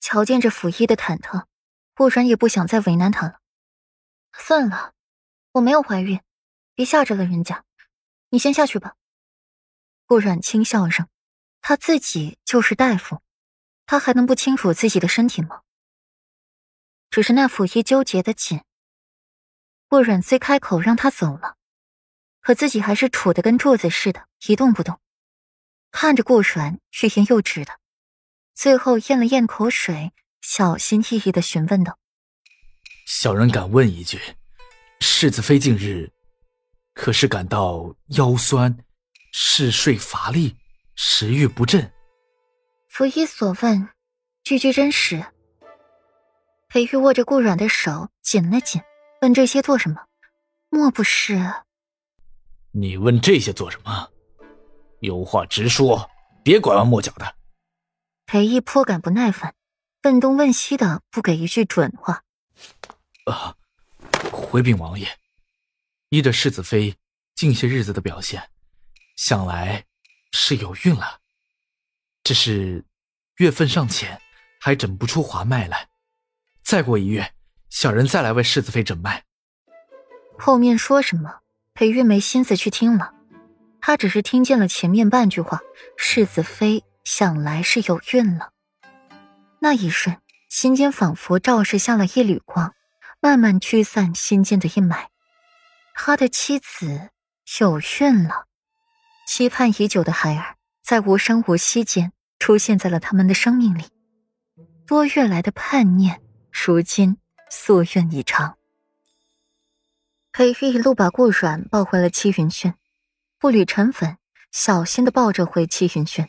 瞧见这府医的忐忑，顾然也不想再为难他了。算了，我没有怀孕，别吓着了人家。你先下去吧。顾然轻笑声，他自己就是大夫，他还能不清楚自己的身体吗？只是那府医纠结的紧。顾然虽开口让他走了，可自己还是杵得跟柱子似的，一动不动。看着顾然欲言又止的，最后咽了咽口水，小心翼翼的询问道：“小人敢问一句，世子妃近日可是感到腰酸、嗜睡乏力、食欲不振？”府医所问，句句真实。裴玉握着顾软的手紧了紧，问这些做什么？莫不是？你问这些做什么？有话直说，别拐弯抹角的。裴义颇感不耐烦，问东问西的，不给一句准话。啊，回禀王爷，依着世子妃近些日子的表现，想来是有孕了。只是月份尚浅，还诊不出华脉来。再过一月，小人再来为世子妃诊脉。后面说什么，裴玉没心思去听了。他只是听见了前面半句话，世子妃想来是有孕了。那一瞬，心间仿佛照射下了一缕光，慢慢驱散心间的阴霾。他的妻子有孕了，期盼已久的孩儿在无声无息间出现在了他们的生命里。多月来的盼念，如今夙愿已偿。裴玉一路把顾软抱回了七云轩。步履沉稳，小心的抱着回七云轩。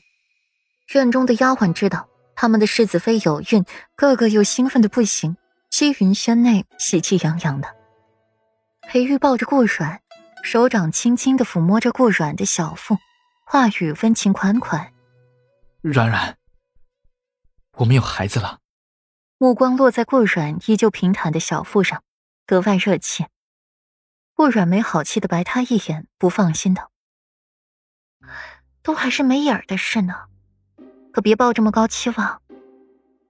院中的丫鬟知道他们的世子妃有孕，个个又兴奋的不行。七云轩内喜气洋洋的。裴玉抱着顾软，手掌轻轻的抚摸着顾软的小腹，话语温情款款：“软软，我们有孩子了。”目光落在顾软依旧平坦的小腹上，格外热切。顾软没好气的白他一眼，不放心道。都还是没影儿的事呢，可别抱这么高期望。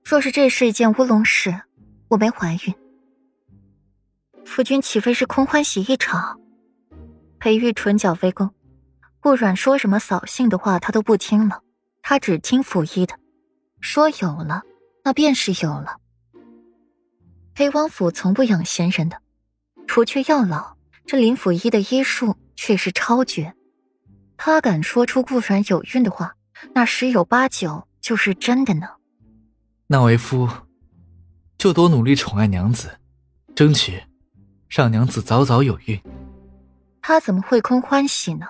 若是这是一件乌龙事，我没怀孕，夫君岂非是空欢喜一场？裴玉唇角微勾，顾软说什么扫兴的话，他都不听了，他只听府医的，说有了，那便是有了。裴王府从不养闲人的，除却药老，这林府医的医术却是超绝。他敢说出顾然有孕的话，那十有八九就是真的呢。那为夫就多努力宠爱娘子，争取让娘子早早有孕。他怎么会空欢喜呢？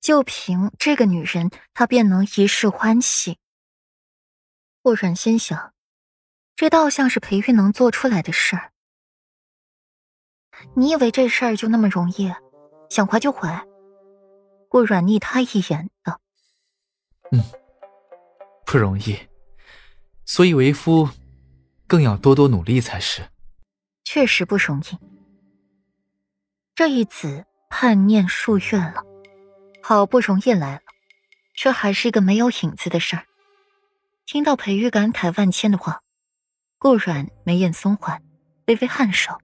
就凭这个女人，他便能一世欢喜。霍然心想，这倒像是裴玉能做出来的事儿。你以为这事儿就那么容易？想怀就怀？顾软睨他一眼，道：“嗯，不容易，所以为夫更要多多努力才是。确实不容易。这一子叛念数月了，好不容易来了，却还是一个没有影子的事儿。听到裴玉感慨万千的话，顾软眉眼松缓，微微颔首，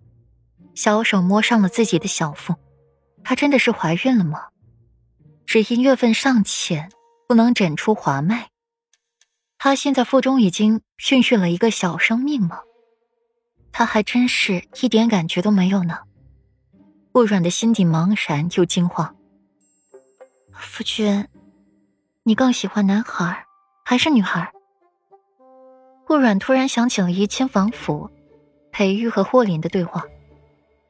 小手摸上了自己的小腹。她真的是怀孕了吗？”只因月份尚浅，不能诊出滑脉。他现在腹中已经孕育了一个小生命吗？他还真是一点感觉都没有呢。顾软的心底茫然又惊慌。夫君，你更喜欢男孩还是女孩？顾软突然想起了怡亲王府，裴玉和霍林的对话，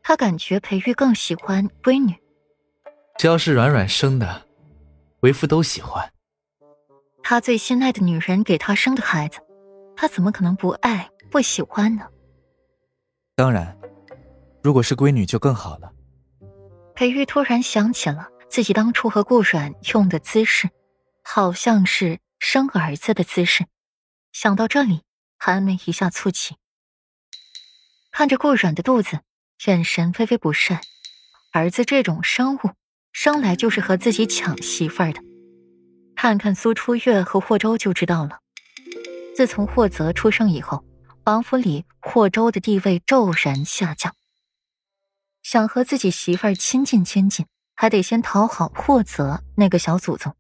他感觉裴玉更喜欢闺女。只要是软软生的。为夫都喜欢，他最心爱的女人给他生的孩子，他怎么可能不爱不喜欢呢？当然，如果是闺女就更好了。裴玉突然想起了自己当初和顾软用的姿势，好像是生儿子的姿势。想到这里，寒眉一下蹙起，看着顾软的肚子，眼神微微不善。儿子这种生物。生来就是和自己抢媳妇儿的，看看苏初月和霍州就知道了。自从霍泽出生以后，王府里霍州的地位骤然下降。想和自己媳妇儿亲近亲近，还得先讨好霍泽那个小祖宗。